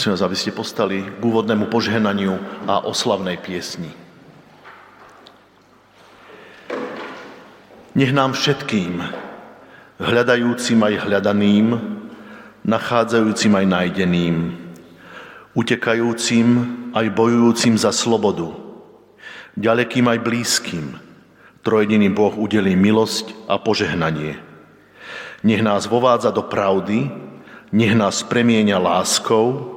Prosím vás, aby ste postali k úvodnému požehnaniu a oslavnej piesni. Nech nám všetkým, hľadajúcim aj hľadaným, nachádzajúcim aj nájdeným, utekajúcim aj bojujúcim za slobodu, ďalekým aj blízkym, trojediný Boh udelí milosť a požehnanie. Nech nás vovádza do pravdy, nech nás premieňa láskou,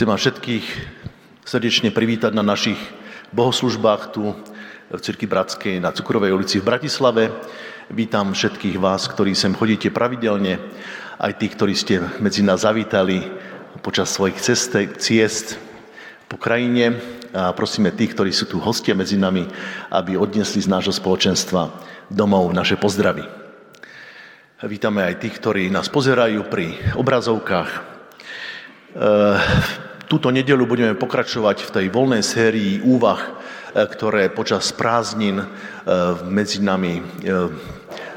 Chcem vás všetkých srdečne privítať na našich bohoslužbách tu v Cirky Bratskej na Cukrovej ulici v Bratislave. Vítam všetkých vás, ktorí sem chodíte pravidelne, aj tých, ktorí ste medzi nás zavítali počas svojich ceste, ciest po krajine. A prosíme tých, ktorí sú tu hostia medzi nami, aby odnesli z nášho spoločenstva domov naše pozdravy. Vítame aj tých, ktorí nás pozerajú pri obrazovkách. E, Túto nedelu budeme pokračovať v tej voľnej sérii úvah, e, ktoré počas prázdnin e, medzi nami e,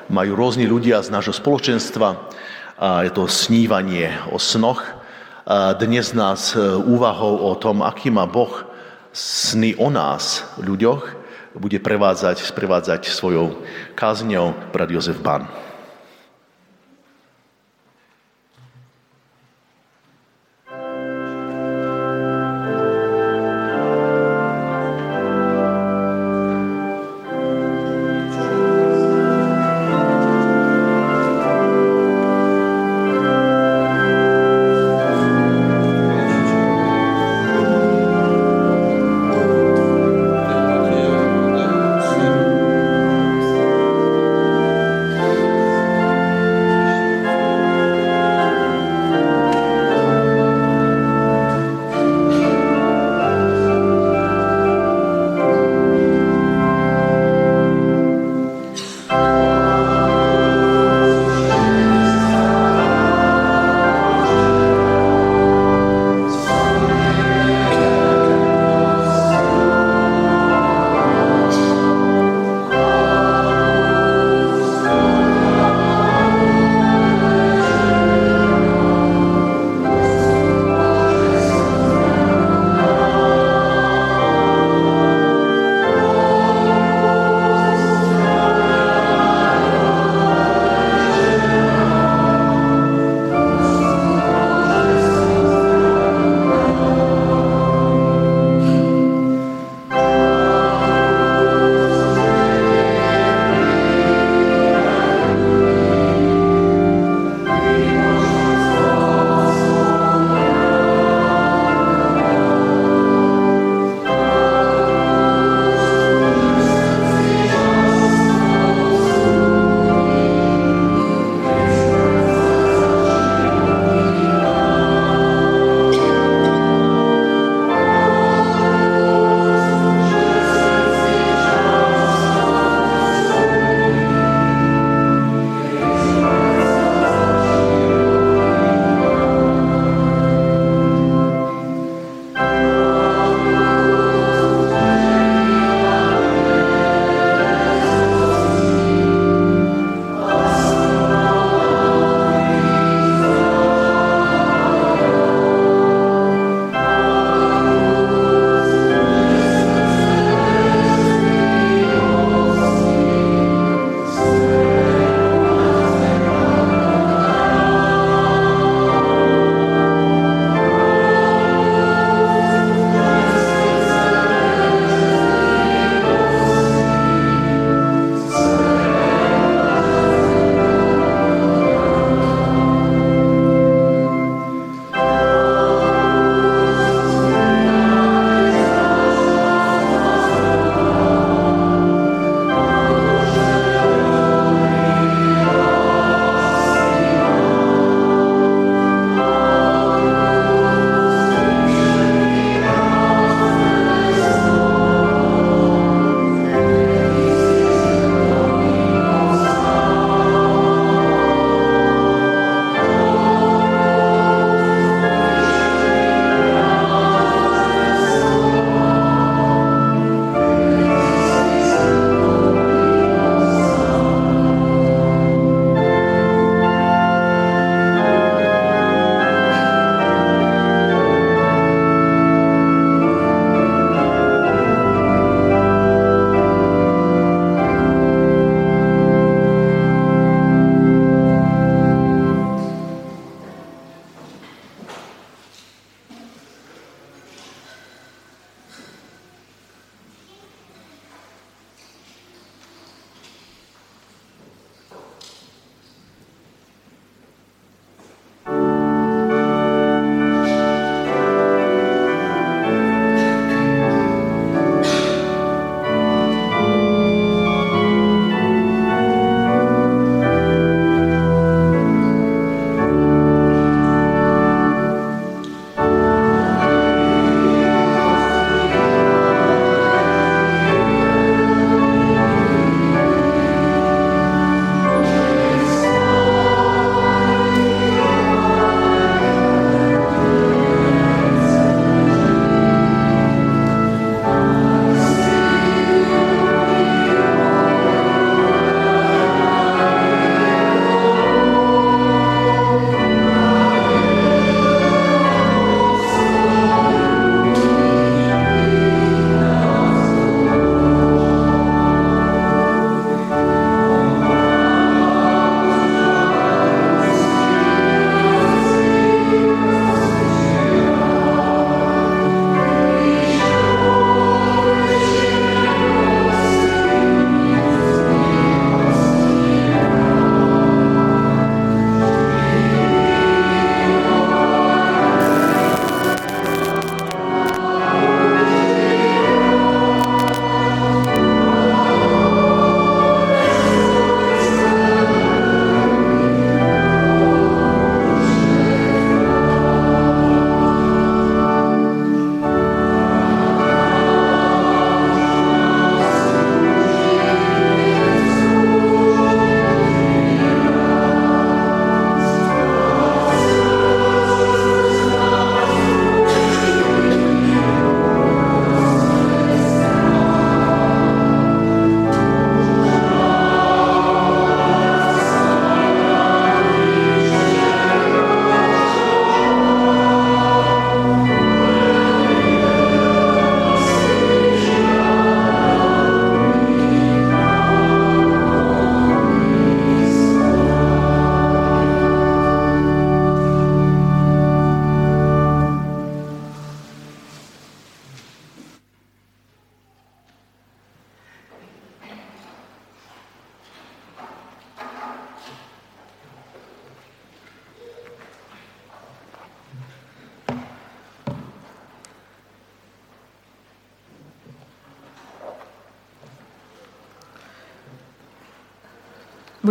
majú rôzni ľudia z nášho spoločenstva a je to snívanie o snoch. Dnes nás úvahou o tom, aký má Boh sny o nás, ľuďoch, bude prevádzať, sprevádzať svojou kázňou brat Jozef Ban.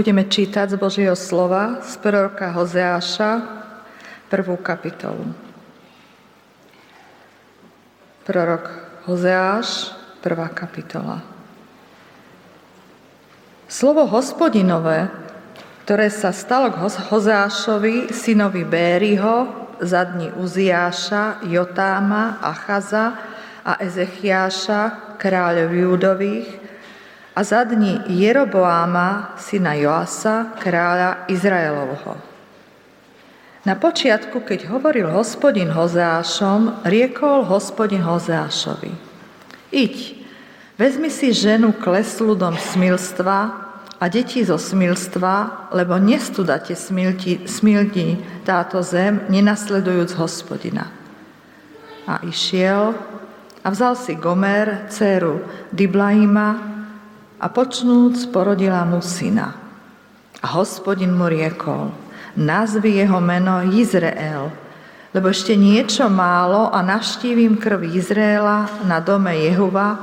Budeme čítať z Božieho slova z proroka Hozeáša, prvú kapitolu. Prorok Hozeáš, prvá kapitola. Slovo hospodinové, ktoré sa stalo k Hozeášovi, synovi Bériho, za dní Uziáša, Jotáma, Achaza a Ezechiáša, kráľov Júdových, a za dní Jeroboáma, syna Joasa, kráľa Izraelovho. Na počiatku, keď hovoril hospodin Hozášom, riekol hospodin Hozášovi. Iď, vezmi si ženu kleslu dom smilstva a deti zo smilstva, lebo nestudate smilti, smilti táto zem, nenasledujúc hospodina. A išiel a vzal si Gomer, dceru Diblaima, a počnúc porodila mu syna. A hospodin mu riekol, nazvi jeho meno Izrael, lebo ešte niečo málo a navštívim krv Izraela na dome Jehuva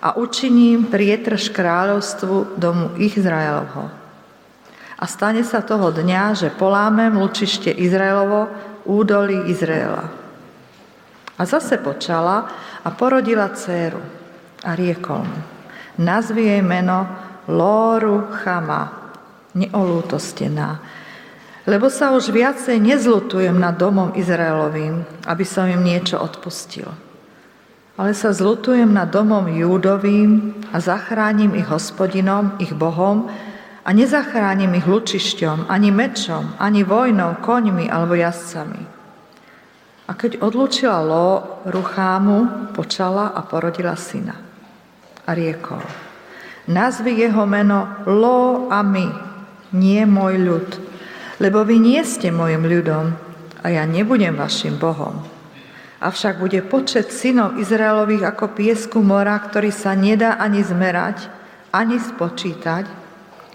a učiním prietrž kráľovstvu domu Izraelovho. A stane sa toho dňa, že polámem lučište Izraelovo údolí Izraela. A zase počala a porodila dceru a riekol mu, Nazvi jej meno Lóru Chama, neolútostená, lebo sa už viacej nezlutujem nad domom Izraelovým, aby som im niečo odpustil. Ale sa zlutujem nad domom Júdovým a zachránim ich hospodinom, ich Bohom a nezachránim ich lučišťom, ani mečom, ani vojnou, koňmi alebo jazdcami. A keď odlúčila Lo, Ruchámu, počala a porodila syna a riekol, nazvi jeho meno Lo a my, nie môj ľud, lebo vy nie ste môjim ľudom a ja nebudem vašim Bohom. Avšak bude počet synov Izraelových ako piesku mora, ktorý sa nedá ani zmerať, ani spočítať.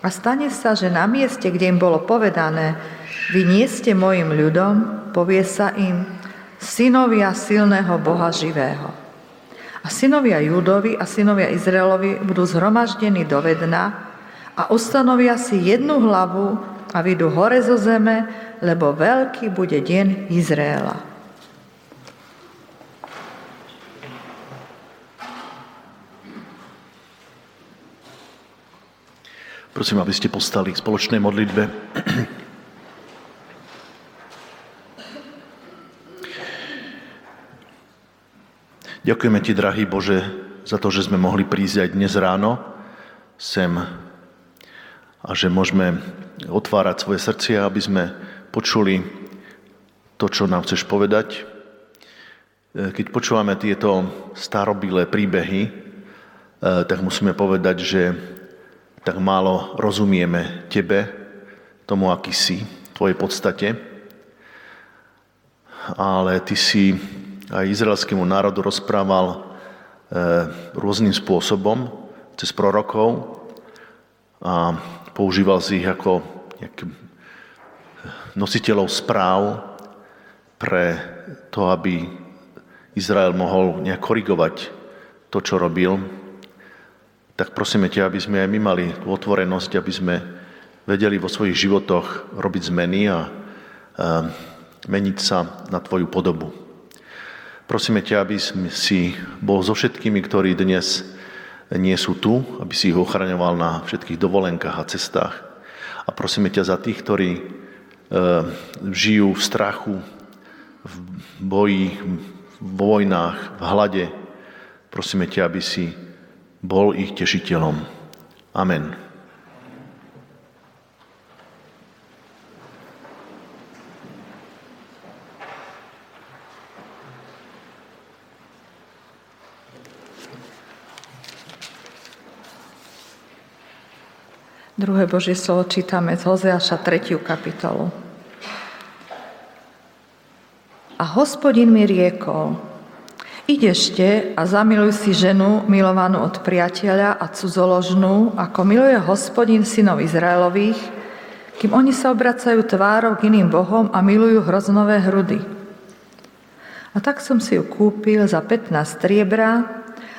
A stane sa, že na mieste, kde im bolo povedané, vy nie ste môjim ľudom, povie sa im, synovia silného Boha živého. A synovia Júdovi a synovia Izraelovi budú zhromaždení do vedna a ustanovia si jednu hlavu a vyjdú hore zo zeme, lebo veľký bude deň Izraela. Prosím, aby ste postali k spoločnej modlitbe. Ďakujeme Ti, drahý Bože, za to, že sme mohli prísť aj dnes ráno sem a že môžeme otvárať svoje srdcia, aby sme počuli to, čo nám chceš povedať. Keď počúvame tieto starobilé príbehy, eh, tak musíme povedať, že tak málo rozumieme Tebe, tomu, aký si, Tvojej podstate. Ale Ty si aj izraelskému národu rozprával e, rôznym spôsobom cez prorokov a používal si ich ako nositeľov správ pre to, aby Izrael mohol nejak korigovať to, čo robil, tak prosíme ťa, aby sme aj my mali tú otvorenosť, aby sme vedeli vo svojich životoch robiť zmeny a meniť sa na Tvoju podobu. Prosíme ťa, aby si bol so všetkými, ktorí dnes nie sú tu, aby si ich ochraňoval na všetkých dovolenkách a cestách. A prosíme ťa za tých, ktorí e, žijú v strachu, v boji, v vojnách, v hlade. Prosíme ťa, aby si bol ich tešiteľom. Amen. Druhé Božie slovo čítame z Hozeaša 3. kapitolu. A hospodin mi riekol, Idešte a zamiluj si ženu milovanú od priateľa a cudzoložnú, ako miluje hospodin synov Izraelových, kým oni sa obracajú tvárou k iným bohom a milujú hroznové hrudy. A tak som si ju kúpil za 15 striebra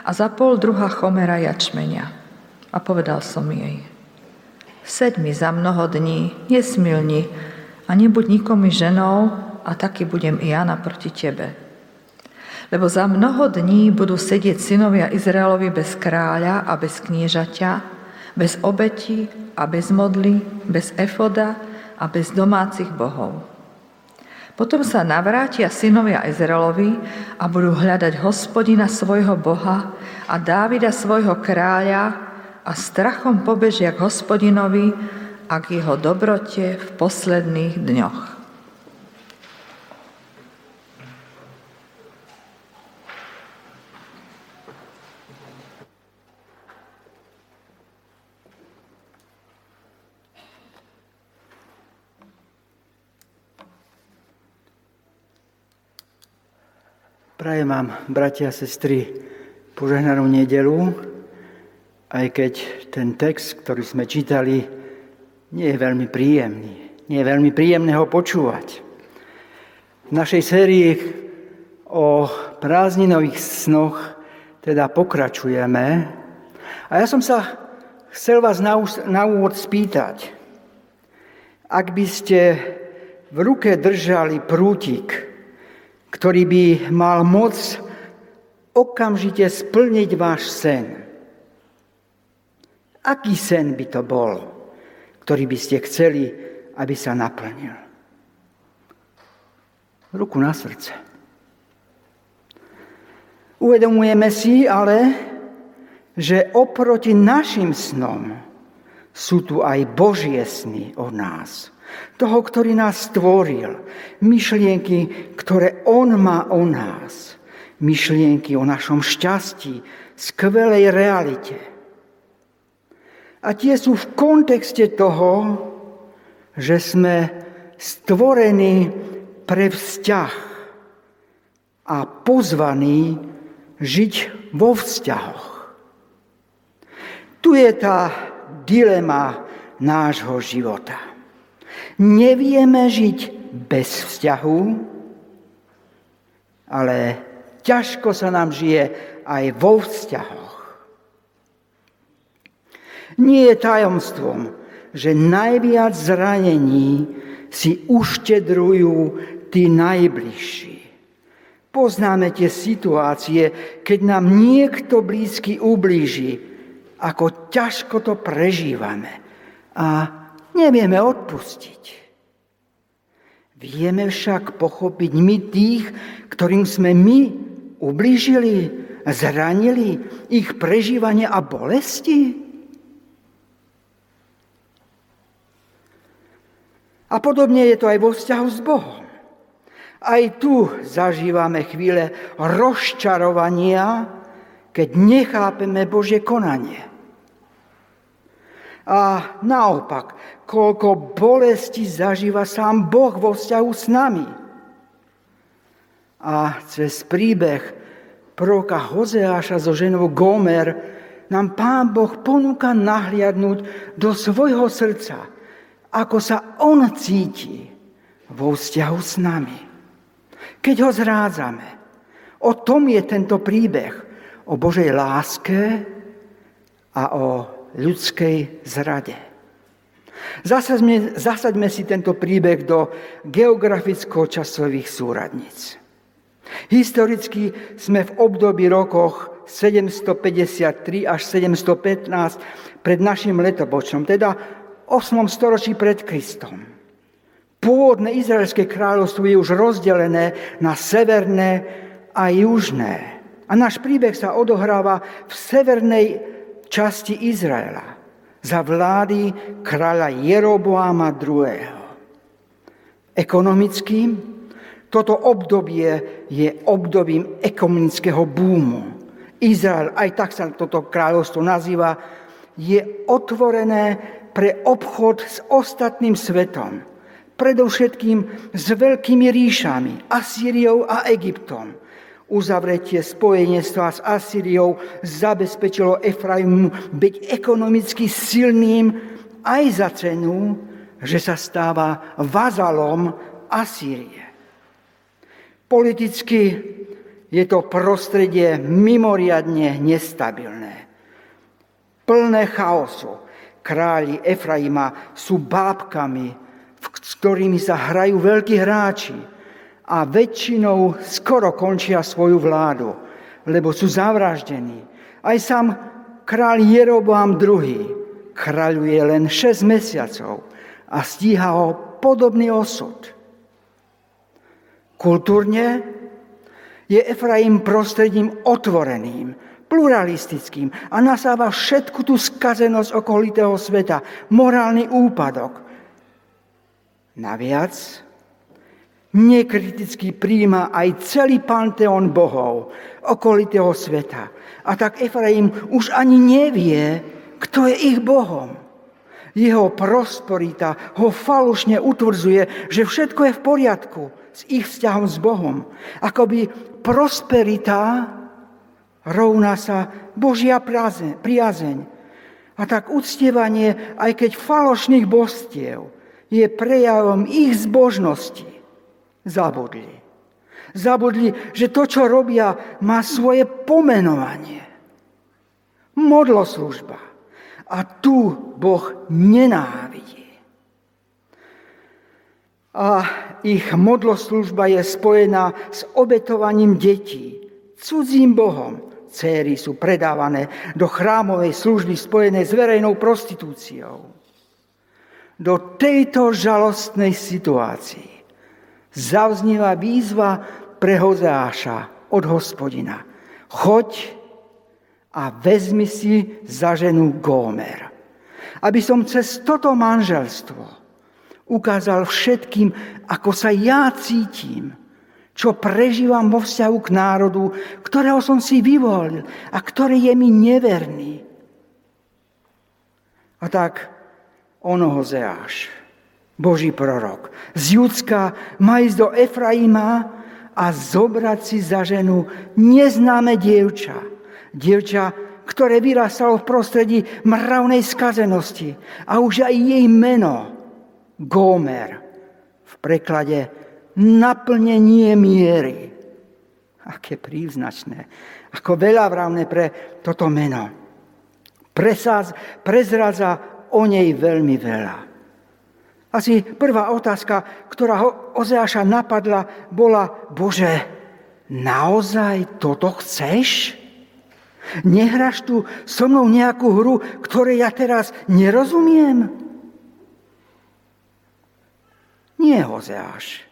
a za pol druha chomera jačmenia. A povedal som jej – Seď mi za mnoho dní, nesmilni a nebuď nikomu ženou a taky budem i ja naproti tebe. Lebo za mnoho dní budú sedieť synovia Izraelovi bez kráľa a bez kniežaťa, bez obeti a bez modly, bez efoda a bez domácich bohov. Potom sa navrátia synovia Izraelovi a budú hľadať hospodina svojho Boha a Dávida svojho kráľa a strachom pobežia k hospodinovi a k jeho dobrote v posledných dňoch. Prajem vám, bratia a sestry, požehnanú nedelu, aj keď ten text, ktorý sme čítali, nie je veľmi príjemný. Nie je veľmi príjemné ho počúvať. V našej sérii o prázdninových snoch teda pokračujeme. A ja som sa chcel vás na úvod spýtať, ak by ste v ruke držali prútik, ktorý by mal moc okamžite splniť váš sen, Aký sen by to bol, ktorý by ste chceli, aby sa naplnil? Ruku na srdce. Uvedomujeme si ale, že oproti našim snom sú tu aj Božie sny o nás. Toho, ktorý nás stvoril. Myšlienky, ktoré On má o nás. Myšlienky o našom šťastí, skvelej realite a tie sú v kontexte toho, že sme stvorení pre vzťah a pozvaní žiť vo vzťahoch. Tu je tá dilema nášho života. Nevieme žiť bez vzťahu, ale ťažko sa nám žije aj vo vzťahoch. Nie je tajomstvom, že najviac zranení si uštedrujú tí najbližší. Poznáme tie situácie, keď nám niekto blízky ublíži, ako ťažko to prežívame a nevieme odpustiť. Vieme však pochopiť my tých, ktorým sme my ublížili, zranili ich prežívanie a bolesti? A podobne je to aj vo vzťahu s Bohom. Aj tu zažívame chvíle rozčarovania, keď nechápeme Božie konanie. A naopak, koľko bolesti zažíva sám Boh vo vzťahu s nami. A cez príbeh proroka Hozeáša so ženou Gomer nám Pán Boh ponúka nahliadnúť do svojho srdca – ako sa on cíti vo vzťahu s nami. Keď ho zrádzame. O tom je tento príbeh. O Božej láske a o ľudskej zrade. Zasaďme, zasaďme si tento príbeh do geograficko-časových súradníc. Historicky sme v období rokoch 753 až 715 pred našim letopočtom, teda 8. storočí pred Kristom. Pôvodné izraelské kráľovstvo je už rozdelené na severné a južné. A náš príbeh sa odohráva v severnej časti Izraela za vlády kráľa Jeroboáma II. Ekonomicky toto obdobie je obdobím ekonomického búmu. Izrael, aj tak sa toto kráľovstvo nazýva, je otvorené pre obchod s ostatným svetom. Predovšetkým s veľkými ríšami, Asýriou a Egyptom. Uzavretie spojenectva s Asýriou zabezpečilo Efraimu byť ekonomicky silným aj za cenu, že sa stáva vazalom Asýrie. Politicky je to prostredie mimoriadne nestabilné, plné chaosu, králi Efraima sú bábkami, s ktorými sa hrajú veľkí hráči a väčšinou skoro končia svoju vládu, lebo sú zavraždení. Aj sám král Jeroboam II kráľuje len 6 mesiacov a stíha ho podobný osud. Kultúrne je Efraim prostredím otvoreným, pluralistickým a nasáva všetku tú skazenosť okolitého sveta, morálny úpadok. Naviac, nekriticky príjma aj celý panteón bohov okolitého sveta. A tak Efraim už ani nevie, kto je ich bohom. Jeho prosperita ho falošne utvrdzuje, že všetko je v poriadku s ich vzťahom s Bohom. Akoby prosperita rovná sa Božia priazeň. A tak uctievanie, aj keď falošných božstiev, je prejavom ich zbožnosti. Zabudli. Zabudli, že to, čo robia, má svoje pomenovanie. Modloslužba a tu Boh nenávidí. A ich modloslužba je spojená s obetovaním detí, cudzím Bohom. Céry sú predávané do chrámovej služby spojenej s verejnou prostitúciou. Do tejto žalostnej situácii zavznieva výzva pre Hozeáša od hospodina. Choď a vezmi si za ženu Gómer. Aby som cez toto manželstvo ukázal všetkým, ako sa ja cítim, čo prežívam vo vzťahu k národu, ktorého som si vyvolil a ktorý je mi neverný. A tak ono Hozeáš, Boží prorok, z Judska má ísť do Efraima a zobrať si za ženu neznáme dievča, Dievča, ktoré vyrastalo v prostredí mravnej skazenosti. A už aj jej meno, Gómer, v preklade naplnenie miery. Aké príznačné. Ako veľa vravné pre toto meno. Presaz, prezradza o nej veľmi veľa. Asi prvá otázka, ktorá ho Ozeáša napadla, bola, Bože, naozaj toto chceš? Nehraš tu so mnou nejakú hru, ktorej ja teraz nerozumiem? Nie, Hozeáš,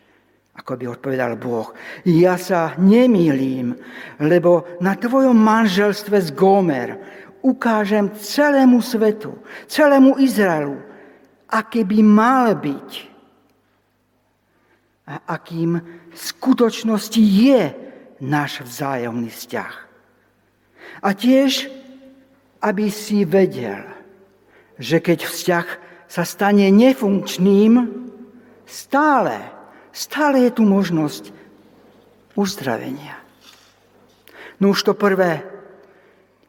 ako by odpovedal Boh. Ja sa nemýlim, lebo na tvojom manželstve z Gomer ukážem celému svetu, celému Izraelu, aké by mal byť a akým v skutočnosti je náš vzájomný vzťah. A tiež, aby si vedel, že keď vzťah sa stane nefunkčným, stále, stále je tu možnosť uzdravenia. No už to prvé,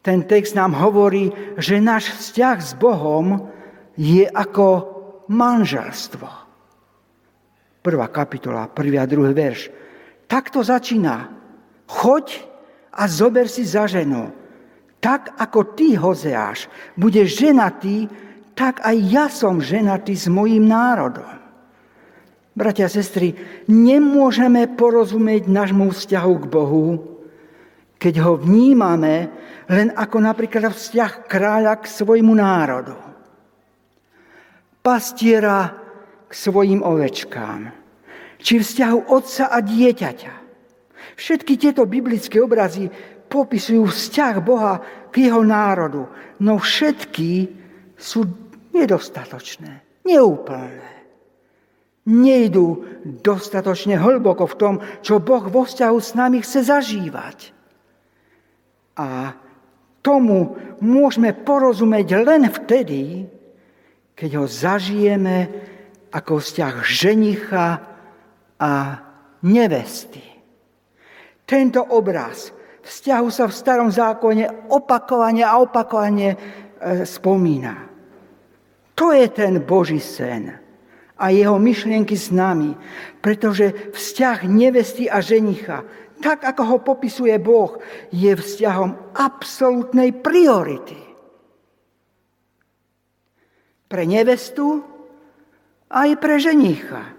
ten text nám hovorí, že náš vzťah s Bohom je ako manželstvo. Prvá kapitola, prvý a druhý verš. Takto začína. Choď a zober si za ženu tak ako ty, Hozeáš, budeš ženatý, tak aj ja som ženatý s mojim národom. Bratia a sestry, nemôžeme porozumieť nášmu vzťahu k Bohu, keď ho vnímame len ako napríklad vzťah kráľa k svojmu národu. Pastiera k svojim ovečkám. Či vzťahu otca a dieťaťa. Všetky tieto biblické obrazy popisujú vzťah Boha k jeho národu. No všetky sú nedostatočné, neúplné. Nejdú dostatočne hlboko v tom, čo Boh vo vzťahu s nami chce zažívať. A tomu môžeme porozumieť len vtedy, keď ho zažijeme ako vzťah ženicha a nevesty. Tento obraz vzťahu sa v starom zákone opakovane a opakovane e, spomína. To je ten Boží sen a jeho myšlienky s nami, pretože vzťah nevesty a ženicha, tak ako ho popisuje Boh, je vzťahom absolútnej priority. pre nevestu, aj pre ženicha.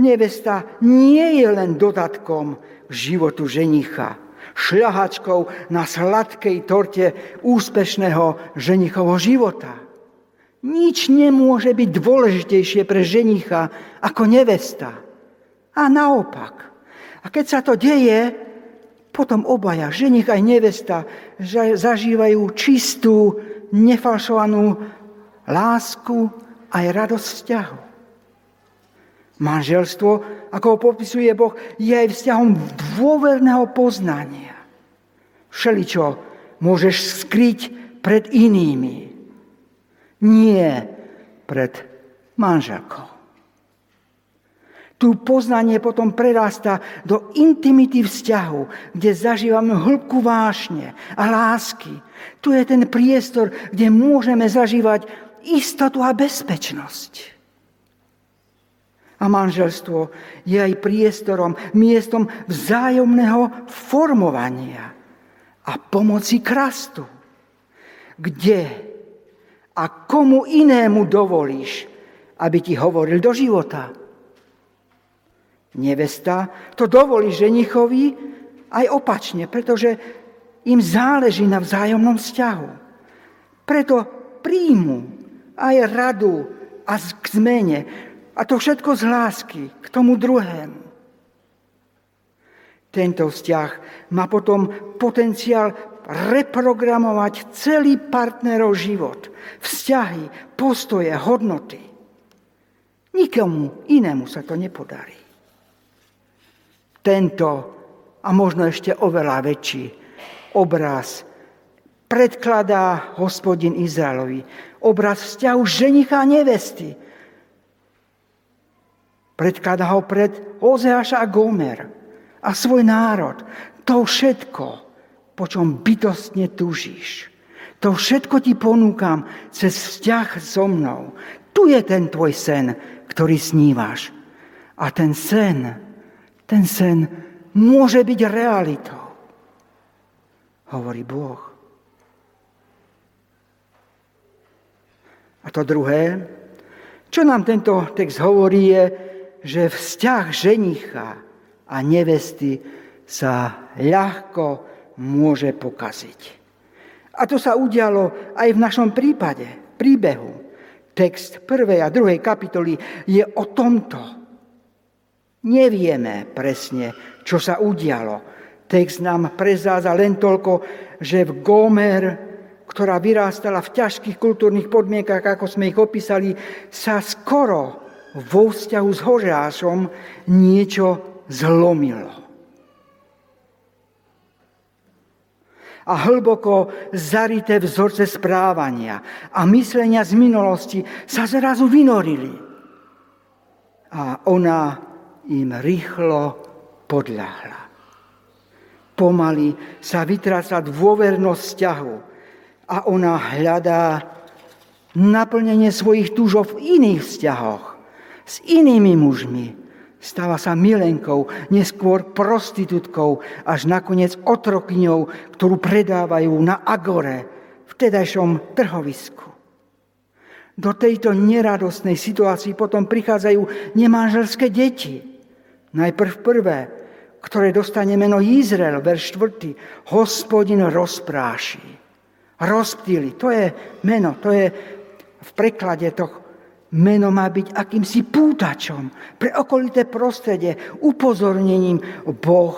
Nevesta nie je len dodatkom k životu ženicha, šľahačkou na sladkej torte úspešného ženichovho života. Nič nemôže byť dôležitejšie pre ženicha ako nevesta. A naopak. A keď sa to deje, potom obaja, ženich aj nevesta, zažívajú čistú, nefalšovanú lásku aj radosť vzťahu. Manželstvo, ako ho popisuje Boh, je aj vzťahom dôverného poznania. Všeličo môžeš skryť pred inými. Nie pred manželkou. Tu poznanie potom prerastá do intimity vzťahu, kde zažívame hĺbku vášne a lásky. Tu je ten priestor, kde môžeme zažívať istotu a bezpečnosť. A manželstvo je aj priestorom, miestom vzájomného formovania a pomoci krastu. Kde a komu inému dovolíš, aby ti hovoril do života? Nevesta to dovolí ženichovi aj opačne, pretože im záleží na vzájomnom vzťahu. Preto príjmu aj radu a k zmene. A to všetko z lásky k tomu druhému. Tento vzťah má potom potenciál reprogramovať celý partnerov život, vzťahy, postoje, hodnoty. Nikomu inému sa to nepodarí. Tento a možno ešte oveľa väčší obraz predkladá hospodin Izraelovi. Obraz vzťahu ženicha a nevesty. Predkladá ho pred Ozeáša a Gomer a svoj národ. To všetko, po čom bytostne tužíš. To všetko ti ponúkam cez vzťah so mnou. Tu je ten tvoj sen, ktorý snívaš. A ten sen, ten sen môže byť realitou. Hovorí Boh. A to druhé, čo nám tento text hovorí, je, že vzťah ženicha a nevesty sa ľahko môže pokaziť. A to sa udialo aj v našom prípade, príbehu. Text prvej a druhej kapitoly je o tomto. Nevieme presne, čo sa udialo. Text nám prezáza len toľko, že v Gomer ktorá vyrástala v ťažkých kultúrnych podmienkach, ako sme ich opísali, sa skoro vo vzťahu s Hožášom niečo zlomilo. A hlboko zarité vzorce správania a myslenia z minulosti sa zrazu vynorili. A ona im rýchlo podľahla. Pomaly sa vytráca dôvernosť vzťahu a ona hľadá naplnenie svojich túžov v iných vzťahoch, s inými mužmi. Stáva sa milenkou, neskôr prostitútkou, až nakoniec otrokyňou, ktorú predávajú na Agore, v tedajšom trhovisku. Do tejto neradostnej situácii potom prichádzajú nemanželské deti. Najprv prvé, ktoré dostane meno Izrael, verš 4. Hospodin rozpráši rozptýli. To je meno, to je v preklade to meno má byť akýmsi pútačom pre okolité prostredie, upozornením. Boh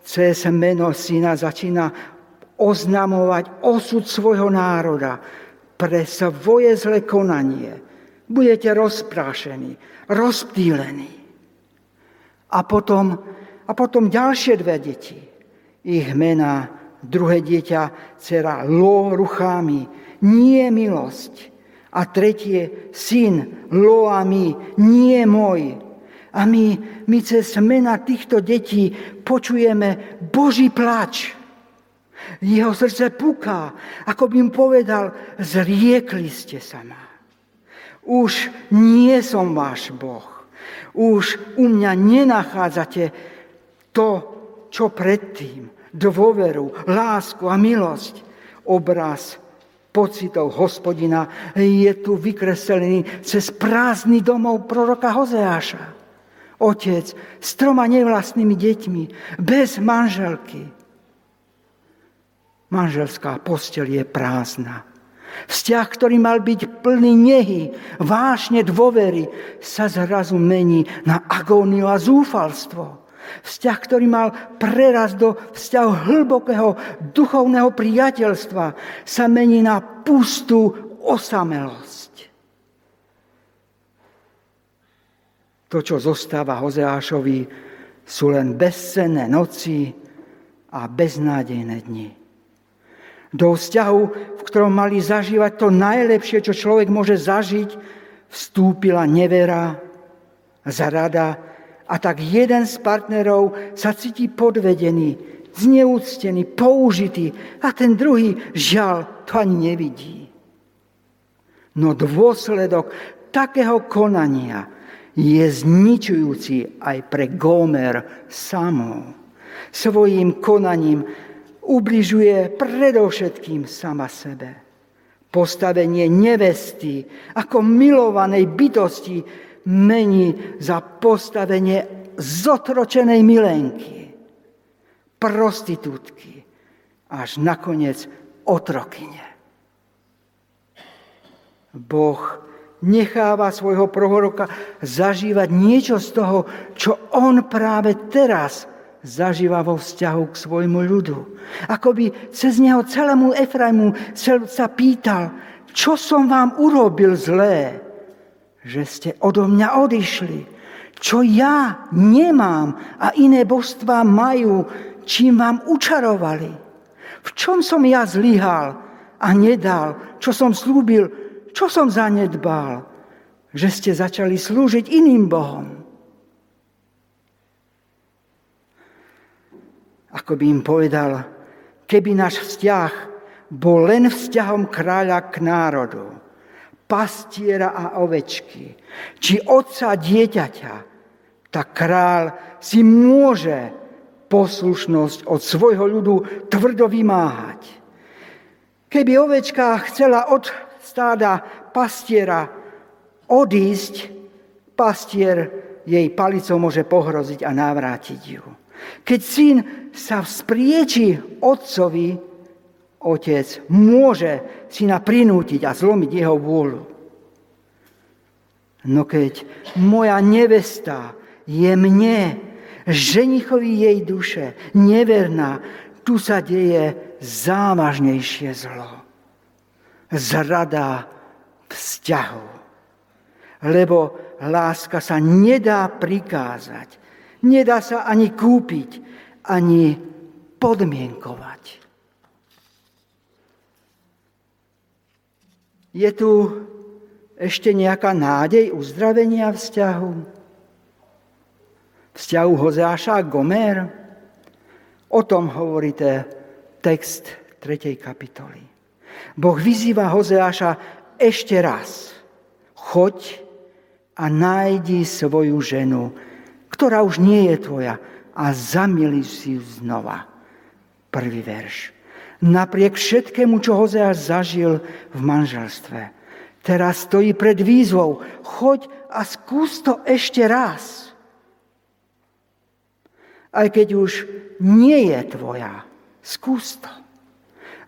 cez meno syna začína oznamovať osud svojho národa pre svoje zlé konanie. Budete rozprášení, rozptýlení. A potom, a potom ďalšie dve deti. Ich mená druhé dieťa, dcera Lo ruchami, nie milosť. A tretie, syn Loami, nie môj. A my, my cez mena týchto detí počujeme Boží plač. Jeho srdce puká, ako by im povedal, zriekli ste sa ma. Už nie som váš Boh. Už u mňa nenachádzate to, čo predtým dôveru, lásku a milosť. Obraz pocitov hospodina je tu vykreslený cez prázdny domov proroka Hozeáša. Otec s troma nevlastnými deťmi, bez manželky. Manželská postel je prázdna. Vzťah, ktorý mal byť plný nehy, vášne dôvery, sa zrazu mení na agóniu a zúfalstvo. Vzťah, ktorý mal preraz do vzťahu hlbokého duchovného priateľstva, sa mení na pustú osamelosť. To, čo zostáva Hozeášovi, sú len bezcenné noci a beznádejné dni. Do vzťahu, v ktorom mali zažívať to najlepšie, čo človek môže zažiť, vstúpila nevera, zrada a tak jeden z partnerov sa cíti podvedený, zneúctený, použitý a ten druhý, žiaľ, to ani nevidí. No dôsledok takého konania je zničujúci aj pre Gomer samou. Svojím konaním ubližuje predovšetkým sama sebe. Postavenie nevesty ako milovanej bytosti mení za postavenie zotročenej milenky, prostitútky, až nakoniec otrokyne. Boh necháva svojho proroka zažívať niečo z toho, čo on práve teraz zažíva vo vzťahu k svojmu ľudu. Ako by cez neho celému Efraimu sa pýtal, čo som vám urobil zlé, že ste odo mňa odišli. Čo ja nemám a iné božstvá majú, čím vám učarovali. V čom som ja zlyhal a nedal, čo som slúbil, čo som zanedbal, že ste začali slúžiť iným bohom. Ako by im povedal, keby náš vzťah bol len vzťahom kráľa k národu, pastiera a ovečky, či otca dieťaťa, tak král si môže poslušnosť od svojho ľudu tvrdo vymáhať. Keby ovečka chcela od stáda pastiera odísť, pastier jej palicou môže pohroziť a navrátiť ju. Keď syn sa vzprieči otcovi, otec môže syna prinútiť a zlomiť jeho vôľu. No keď moja nevesta je mne, ženichovi jej duše, neverná, tu sa deje závažnejšie zlo. Zrada vzťahov. Lebo láska sa nedá prikázať, Nedá sa ani kúpiť, ani podmienkovať. Je tu ešte nejaká nádej uzdravenia vzťahu? Vzťahu Hozeáša a Gomer? O tom hovorí text 3. kapitoly. Boh vyzýva Hozeáša ešte raz. Choď a nájdi svoju ženu, ktorá už nie je tvoja a zamili si ju znova. Prvý verš. Napriek všetkému, čo Hozeáš zažil v manželstve, teraz stojí pred výzvou. Choď a skús to ešte raz. Aj keď už nie je tvoja, skús to.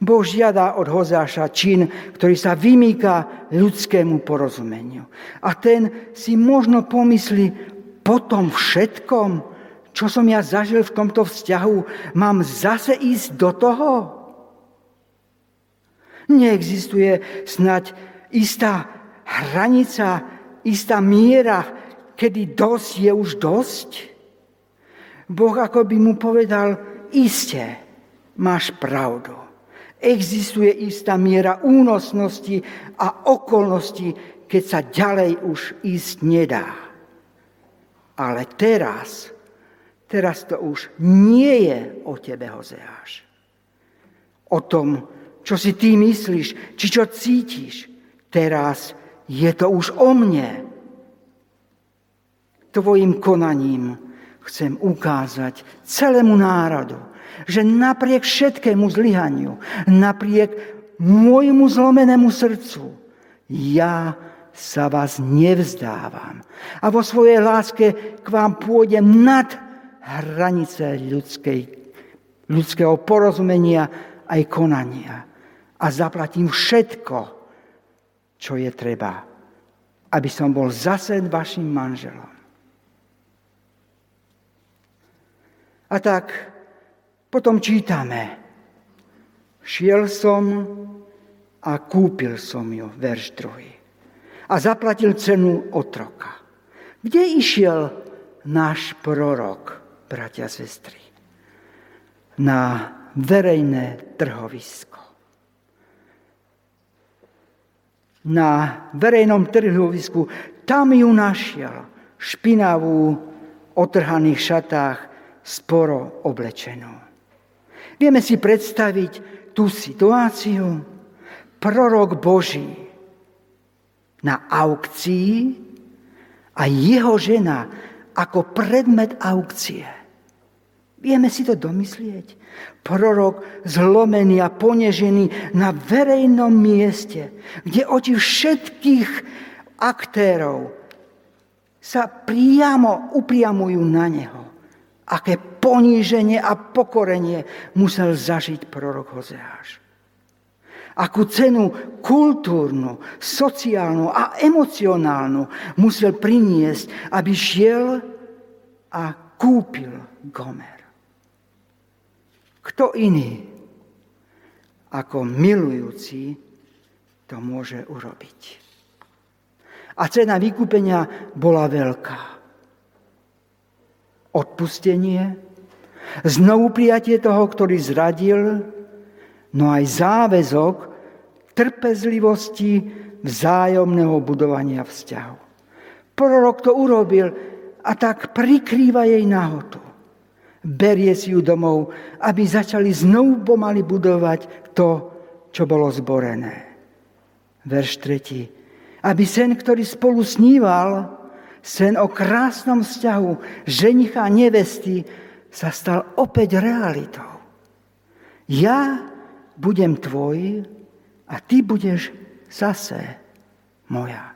Boh žiada od Hozáša čin, ktorý sa vymýka ľudskému porozumeniu. A ten si možno pomyslí, po tom všetkom, čo som ja zažil v tomto vzťahu, mám zase ísť do toho? Neexistuje snať istá hranica, istá miera, kedy dosť je už dosť? Boh ako by mu povedal, iste, máš pravdu. Existuje istá miera únosnosti a okolnosti, keď sa ďalej už ísť nedá. Ale teraz, teraz to už nie je o tebe, Hozeáš. O tom, čo si ty myslíš, či čo cítiš. Teraz je to už o mne. Tvojim konaním chcem ukázať celému národu, že napriek všetkému zlyhaniu, napriek môjmu zlomenému srdcu, ja sa vás nevzdávam. A vo svojej láske k vám pôjdem nad hranice ľudskej, ľudského porozumenia aj konania. A zaplatím všetko, čo je treba, aby som bol zase vašim manželom. A tak potom čítame. Šiel som a kúpil som ju, verš druhý. A zaplatil cenu otroka. Kde išiel náš prorok, bratia a sestry? Na verejné trhovisko. Na verejnom trhovisku tam ju našiel špinavú, otrhaných šatách, sporo oblečenú. Vieme si predstaviť tú situáciu, prorok Boží na aukcii a jeho žena ako predmet aukcie. Vieme si to domyslieť? Prorok zlomený a ponežený na verejnom mieste, kde oči všetkých aktérov sa priamo upriamujú na neho. Aké poníženie a pokorenie musel zažiť prorok Hozeáš akú cenu kultúrnu, sociálnu a emocionálnu musel priniesť, aby šiel a kúpil Gomer. Kto iný ako milujúci to môže urobiť. A cena vykúpenia bola veľká. Odpustenie, znovu prijatie toho, ktorý zradil, no aj záväzok trpezlivosti vzájomného budovania vzťahu. Prorok to urobil a tak prikrýva jej nahotu. Berie si ju domov, aby začali znovu pomaly budovať to, čo bolo zborené. Verš 3. Aby sen, ktorý spolu sníval, sen o krásnom vzťahu ženicha a nevesty, sa stal opäť realitou. Ja budem tvoj a ty budeš zase moja.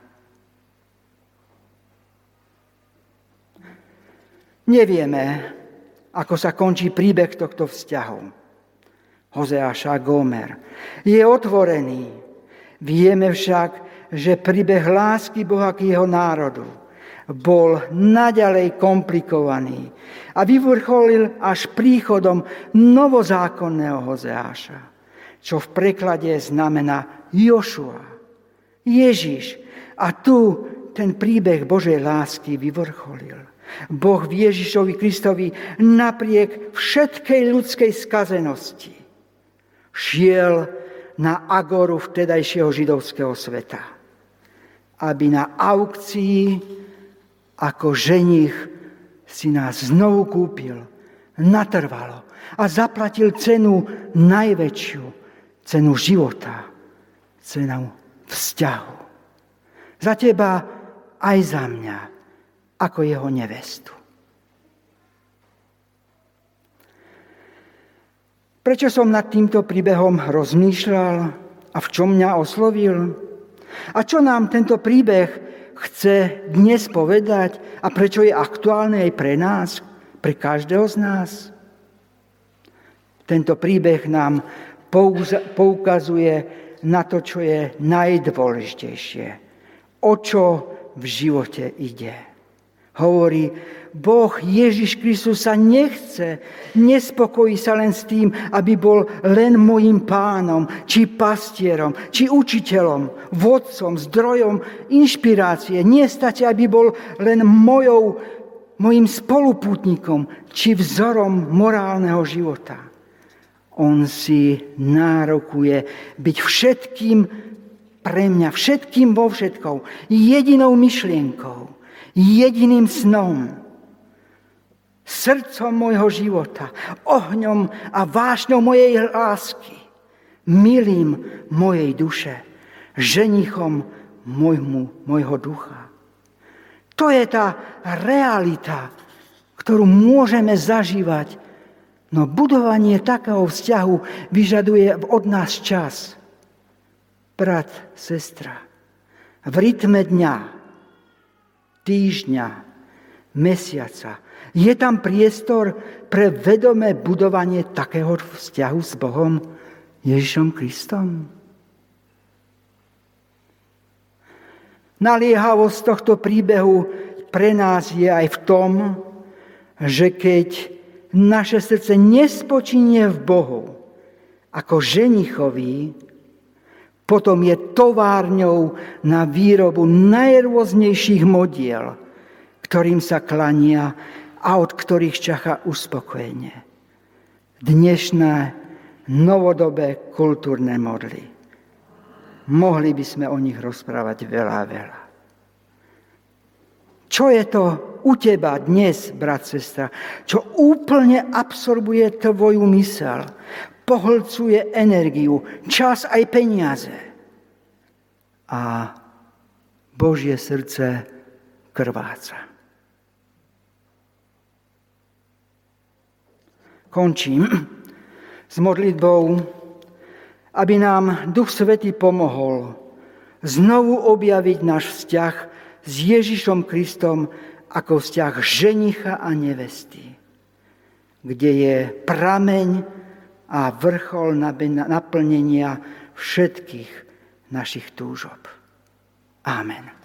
Nevieme, ako sa končí príbeh tohto vzťahu. Hozeáša Gomer je otvorený. Vieme však, že príbeh lásky Boha k jeho národu bol naďalej komplikovaný a vyvrcholil až príchodom novozákonného Hozeáša čo v preklade znamená Jošua, Ježiš. A tu ten príbeh Božej lásky vyvrcholil. Boh v Ježišovi Kristovi napriek všetkej ľudskej skazenosti šiel na agoru vtedajšieho židovského sveta, aby na aukcii ako ženich si nás znovu kúpil, natrvalo a zaplatil cenu najväčšiu, cenu života, cenu vzťahu. Za teba aj za mňa, ako jeho nevestu. Prečo som nad týmto príbehom rozmýšľal a v čom mňa oslovil? A čo nám tento príbeh chce dnes povedať a prečo je aktuálny aj pre nás, pre každého z nás? Tento príbeh nám poukazuje na to, čo je najdôležitejšie. O čo v živote ide. Hovorí, Boh Ježiš Kristus sa nechce, nespokojí sa len s tým, aby bol len mojim pánom, či pastierom, či učiteľom, vodcom, zdrojom inšpirácie. Nestačí, aby bol len mojou, mojim spoluputníkom, či vzorom morálneho života. On si nárokuje byť všetkým pre mňa, všetkým vo všetkou, jedinou myšlienkou, jediným snom, srdcom môjho života, ohňom a vášňou mojej lásky, milým mojej duše, ženichom môjmu, môjho ducha. To je tá realita, ktorú môžeme zažívať No budovanie takého vzťahu vyžaduje od nás čas. brat, sestra, v rytme dňa, týždňa, mesiaca, je tam priestor pre vedomé budovanie takého vzťahu s Bohom Ježišom Kristom? Naliehavosť tohto príbehu pre nás je aj v tom, že keď naše srdce nespočinie v Bohu ako ženichový, potom je továrňou na výrobu najrôznejších modiel, ktorým sa klania a od ktorých čacha uspokojenie. Dnešné novodobé kultúrne modly. Mohli by sme o nich rozprávať veľa veľa. Čo je to u teba dnes, brat, sestra, čo úplne absorbuje tvoju mysel, pohlcuje energiu, čas aj peniaze. A Božie srdce krváca. Končím s modlitbou, aby nám Duch Svetý pomohol znovu objaviť náš vzťah s Ježišom Kristom ako vzťah ženicha a nevesty, kde je prameň a vrchol naplnenia všetkých našich túžob. Amen.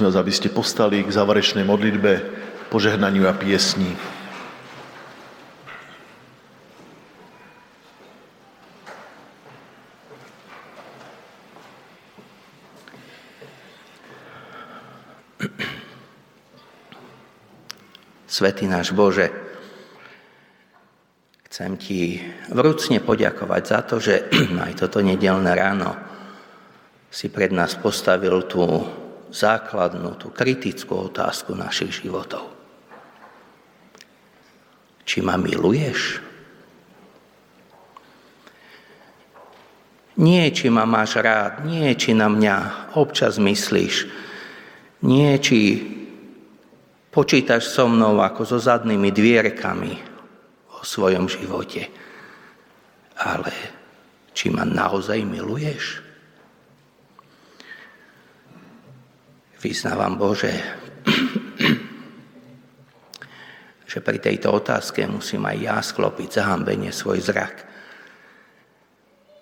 Prosím vás, aby ste postali k záverečnej modlitbe, požehnaniu a piesni. Svetý náš Bože, chcem Ti vrúcne poďakovať za to, že aj toto nedelné ráno si pred nás postavil tú základnú, tú kritickú otázku našich životov. Či ma miluješ? Nie, či ma máš rád, nie, či na mňa občas myslíš, nie, či Počítaš so mnou ako so zadnými dvierkami o svojom živote. Ale či ma naozaj miluješ? Vyznávam Bože, že pri tejto otázke musím aj ja sklopiť zahambenie svoj zrak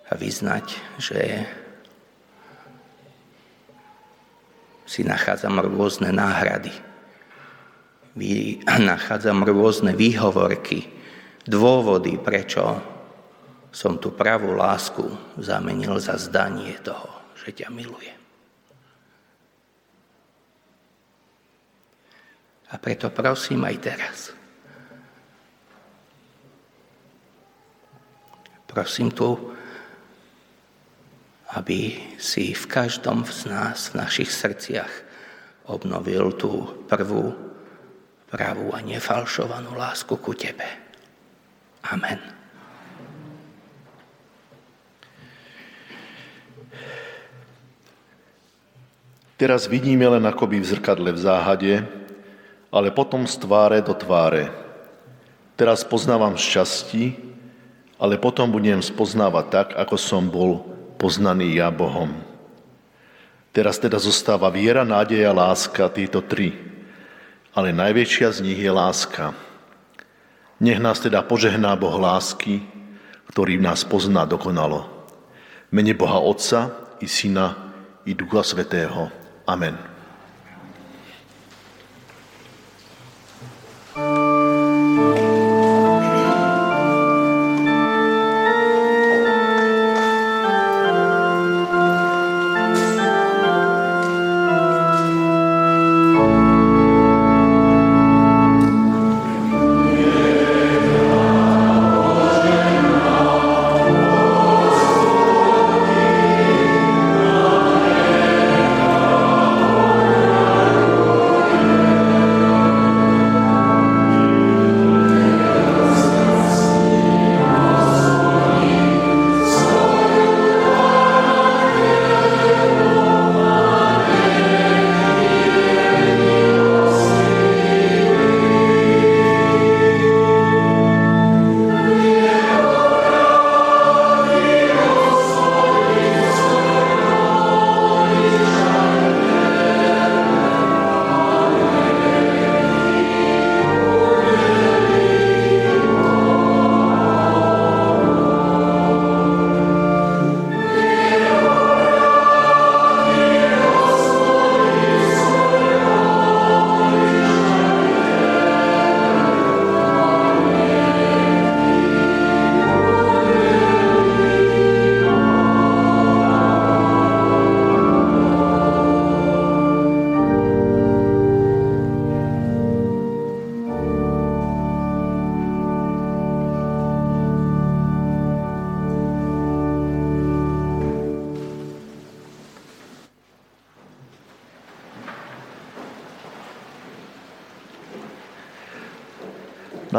a vyznať, že si nachádzam rôzne náhrady nachádzam rôzne výhovorky, dôvody, prečo som tú pravú lásku zamenil za zdanie toho, že ťa milujem. A preto prosím aj teraz. Prosím tu, aby si v každom z nás, v našich srdciach obnovil tú prvú pravú a nefalšovanú lásku ku Tebe. Amen. Teraz vidíme len akoby v zrkadle v záhade, ale potom z tváre do tváre. Teraz poznávam šťastí, ale potom budem spoznávať tak, ako som bol poznaný ja Bohom. Teraz teda zostáva viera, nádeja, láska, títo tri – ale najväčšia z nich je láska. Nech nás teda požehná Boh lásky, ktorý nás pozná dokonalo. Mene Boha Otca i Syna i Ducha Svetého. Amen.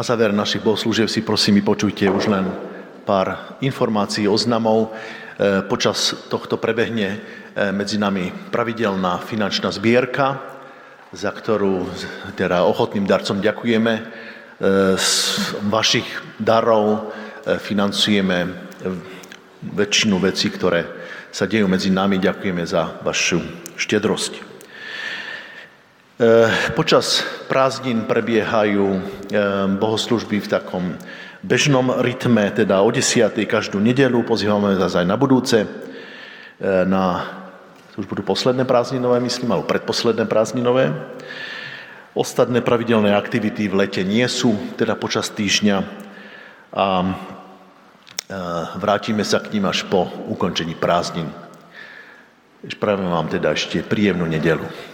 Na záver našich bohoslúžiev si prosím vypočujte už len pár informácií, oznamov. E, počas tohto prebehne e, medzi nami pravidelná finančná zbierka, za ktorú teda ochotným darcom ďakujeme. E, z vašich darov financujeme väčšinu vecí, ktoré sa dejú medzi nami. Ďakujeme za vašu štedrosť. Eh, počas prázdnin prebiehajú eh, bohoslužby v takom bežnom rytme, teda o 10. každú nedelu, pozývame vás aj na budúce, eh, na už budú posledné prázdninové, myslím, alebo predposledné prázdninové. Ostatné pravidelné aktivity v lete nie sú, teda počas týždňa. A vrátime sa k ním až po ukončení prázdnin. Spravím vám teda ešte príjemnú nedelu.